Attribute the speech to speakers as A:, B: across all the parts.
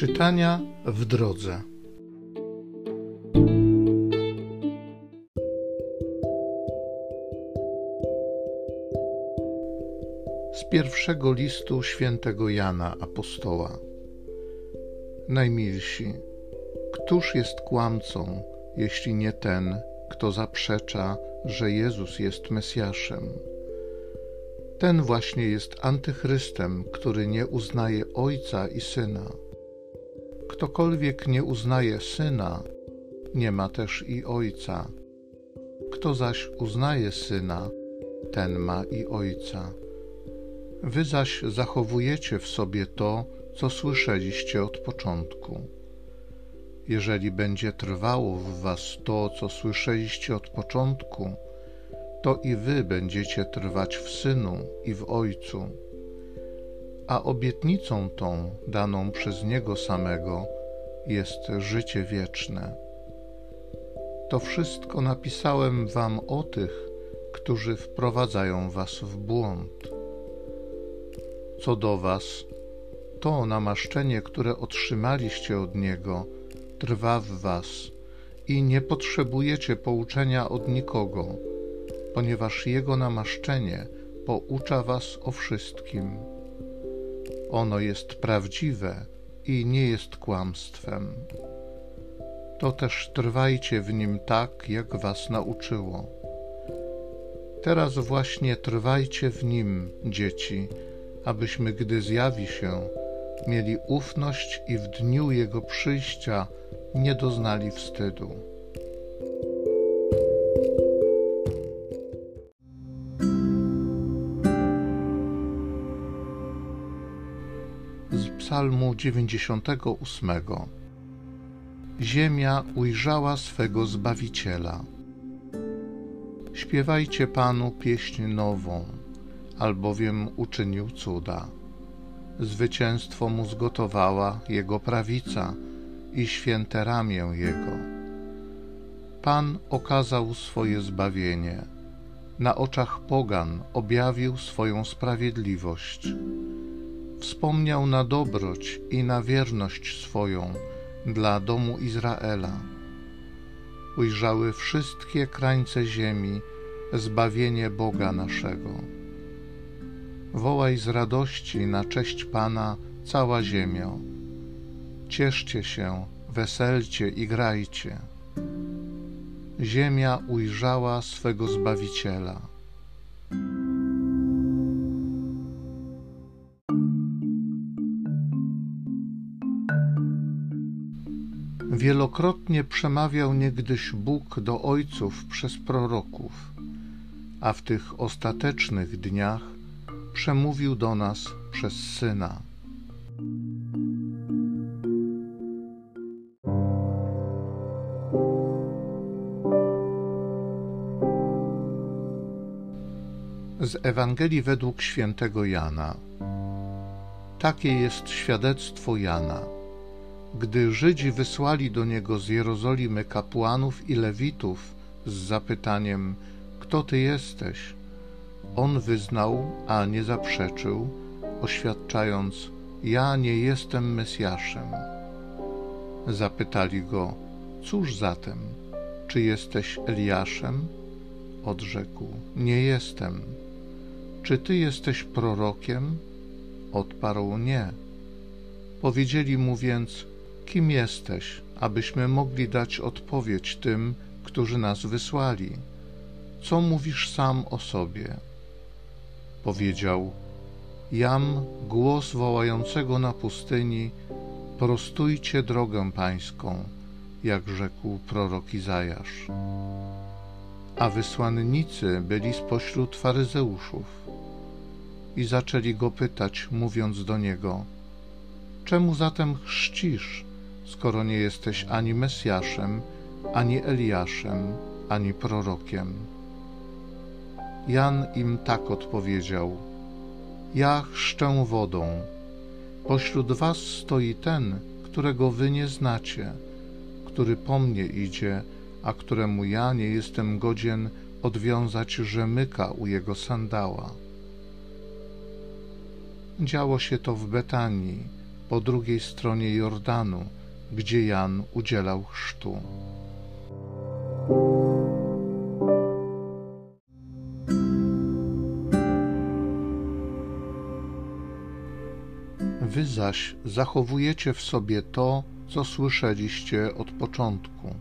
A: Czytania w drodze. Z pierwszego listu świętego Jana Apostoła. Najmilsi, któż jest kłamcą, jeśli nie ten, kto zaprzecza, że Jezus jest Mesjaszem? Ten właśnie jest antychrystem, który nie uznaje Ojca i Syna. Ktokolwiek nie uznaje Syna, nie ma też i Ojca. Kto zaś uznaje Syna, ten ma i Ojca. Wy zaś zachowujecie w sobie to, co słyszeliście od początku. Jeżeli będzie trwało w was to, co słyszeliście od początku, to i wy będziecie trwać w Synu i w Ojcu. A obietnicą tą, daną przez Niego samego, jest życie wieczne. To wszystko napisałem wam o tych, którzy wprowadzają was w błąd. Co do was, to namaszczenie, które otrzymaliście od Niego, trwa w was i nie potrzebujecie pouczenia od nikogo ponieważ Jego namaszczenie poucza Was o wszystkim. Ono jest prawdziwe i nie jest kłamstwem. To też trwajcie w nim tak, jak Was nauczyło. Teraz właśnie trwajcie w nim, dzieci, abyśmy, gdy zjawi się, mieli ufność i w dniu Jego przyjścia nie doznali wstydu. Psalmu 98. Ziemia ujrzała swego Zbawiciela. Śpiewajcie Panu pieśń nową, albowiem uczynił cuda. Zwycięstwo mu zgotowała Jego prawica i święte ramię Jego. Pan okazał swoje zbawienie. Na oczach pogan objawił swoją sprawiedliwość wspomniał na dobroć i na wierność swoją dla domu Izraela. Ujrzały wszystkie krańce ziemi zbawienie Boga naszego. Wołaj z radości na cześć Pana cała ziemia. Cieszcie się, weselcie i grajcie. Ziemia ujrzała swego Zbawiciela. Wielokrotnie przemawiał niegdyś Bóg do ojców przez proroków, a w tych ostatecznych dniach przemówił do nas przez Syna. Z Ewangelii według świętego Jana. Takie jest świadectwo Jana gdy Żydzi wysłali do niego z Jerozolimy kapłanów i lewitów z zapytaniem: Kto ty jesteś? On wyznał, a nie zaprzeczył, oświadczając: Ja nie jestem Mesjaszem. Zapytali go: Cóż zatem? Czy jesteś Eliaszem? Odrzekł: Nie jestem. Czy ty jesteś prorokiem? Odparł: Nie. Powiedzieli mu więc: Kim jesteś, abyśmy mogli dać odpowiedź tym, którzy nas wysłali? Co mówisz sam o sobie? Powiedział: Jam głos wołającego na pustyni: Prostujcie drogę pańską, jak rzekł prorok Izajasz. A wysłannicy byli spośród faryzeuszów i zaczęli go pytać, mówiąc do niego: Czemu zatem chrzcisz? Skoro nie jesteś ani Mesjaszem, ani Eliaszem, ani prorokiem. Jan im tak odpowiedział: Ja chrzczę wodą. Pośród was stoi ten, którego wy nie znacie, który po mnie idzie, a któremu ja nie jestem godzien odwiązać rzemyka u jego sandała. Działo się to w Betanii po drugiej stronie Jordanu, gdzie Jan udzielał chrztu. Wy zaś zachowujecie w sobie to, co słyszeliście od początku.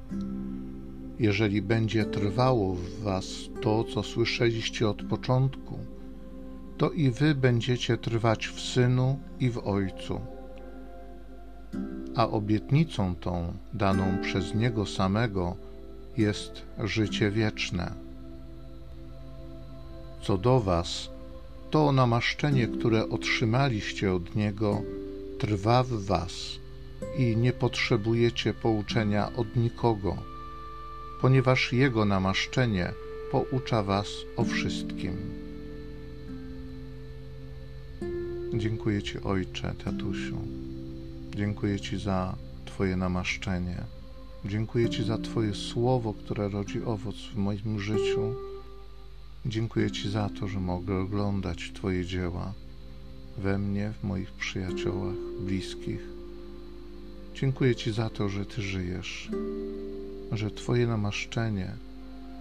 A: Jeżeli będzie trwało w Was to, co słyszeliście od początku, to i Wy będziecie trwać w Synu i w Ojcu. A obietnicą tą, daną przez Niego samego, jest życie wieczne. Co do Was, to namaszczenie, które otrzymaliście od Niego, trwa w Was i nie potrzebujecie pouczenia od nikogo, ponieważ Jego namaszczenie poucza Was o wszystkim. Dziękuję Ci, Ojcze, tatusiu. Dziękuję Ci za Twoje namaszczenie. Dziękuję Ci za Twoje słowo, które rodzi owoc w moim życiu Dziękuję Ci za to, że mogę oglądać Twoje dzieła we mnie, w moich przyjaciołach, bliskich. Dziękuję Ci za to, że Ty żyjesz, że Twoje namaszczenie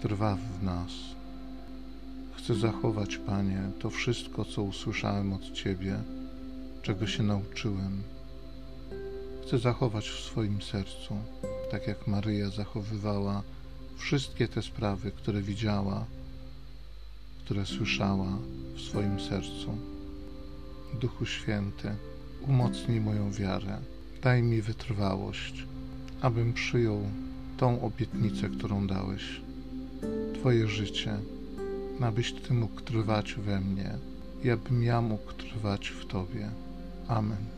A: trwa w nas. Chcę zachować, Panie, to wszystko, co usłyszałem od Ciebie, czego się nauczyłem. Chcę zachować w swoim sercu, tak jak Maryja zachowywała wszystkie te sprawy, które widziała które słyszała w swoim sercu. Duchu Święty, umocnij moją wiarę, daj mi wytrwałość, abym przyjął tą obietnicę, którą dałeś, Twoje życie, abyś Ty mógł trwać we mnie i abym ja mógł trwać w Tobie. Amen.